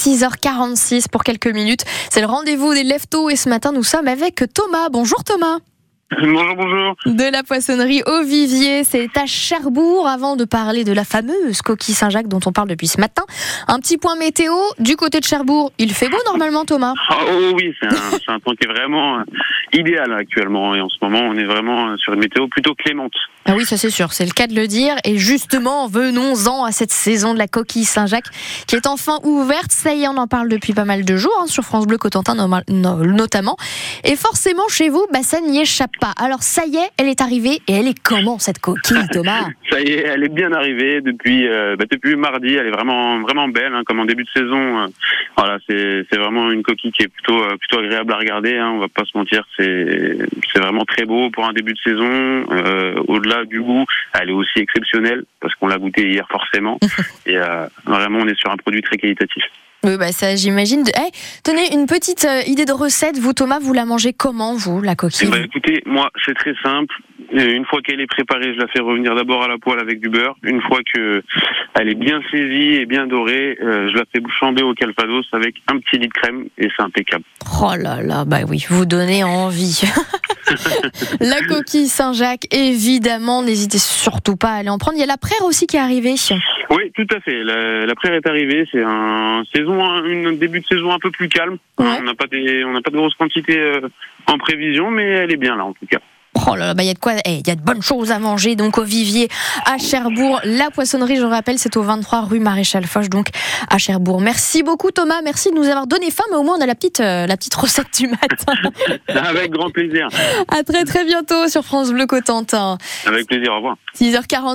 6h46 pour quelques minutes. C'est le rendez-vous des leftos et ce matin nous sommes avec Thomas. Bonjour Thomas. Bonjour, bonjour. De la poissonnerie au Vivier, c'est à Cherbourg. Avant de parler de la fameuse coquille Saint-Jacques dont on parle depuis ce matin, un petit point météo du côté de Cherbourg. Il fait beau normalement, Thomas? Oh oui, c'est un, un, temps qui est vraiment euh, idéal actuellement. Et en ce moment, on est vraiment sur une météo plutôt clémente. Ah oui, ça c'est sûr, c'est le cas de le dire. Et justement, venons-en à cette saison de la coquille Saint-Jacques qui est enfin ouverte. Ça y est, on en parle depuis pas mal de jours hein, sur France Bleu Cotentin notamment. Et forcément, chez vous, bah, ça n'y échappe pas. Alors ça y est, elle est arrivée. Et elle est comment cette coquille, Thomas Ça y est, elle est bien arrivée depuis euh, bah, depuis mardi. Elle est vraiment vraiment belle, hein, comme en début de saison. Euh, voilà, c'est c'est vraiment une coquille qui est plutôt euh, plutôt agréable à regarder. Hein, on va pas se mentir, c'est c'est vraiment très beau pour un début de saison. Au-delà là du goût, elle est aussi exceptionnelle parce qu'on l'a goûté hier forcément. et vraiment, on est sur un produit très qualitatif. Oui, bah ça, j'imagine. Hey, tenez, une petite euh, idée de recette. Vous, Thomas, vous la mangez comment, vous, la coquille? Bah, Écoutez, moi, c'est très simple. Une fois qu'elle est préparée, je la fais revenir d'abord à la poêle avec du beurre. Une fois que elle est bien saisie et bien dorée, euh, je la fais chamber au calvados avec un petit lit de crème et c'est impeccable. Oh là là, bah oui, vous donnez envie. la coquille Saint-Jacques, évidemment, n'hésitez surtout pas à aller en prendre. Il y a la praire aussi qui est arrivée. Oui, tout à fait. La, la praire est arrivée. C'est un saison, un début de saison un peu plus calme. On n'a pas des, on n'a pas de grosses quantités euh, en prévision, mais elle est bien là en tout cas. Oh là là, bah, il y a de quoi, eh, il y a de bonnes choses à manger. Donc au Vivier à Cherbourg, la poissonnerie, je rappelle, c'est au 23 rue Maréchal Foch, donc à Cherbourg. Merci beaucoup Thomas, merci de nous avoir donné faim, mais au moins on a la petite, euh, la petite recette du matin. Avec grand plaisir. À très très bientôt sur France Bleu Cotentin. Avec plaisir, au revoir. 6h40.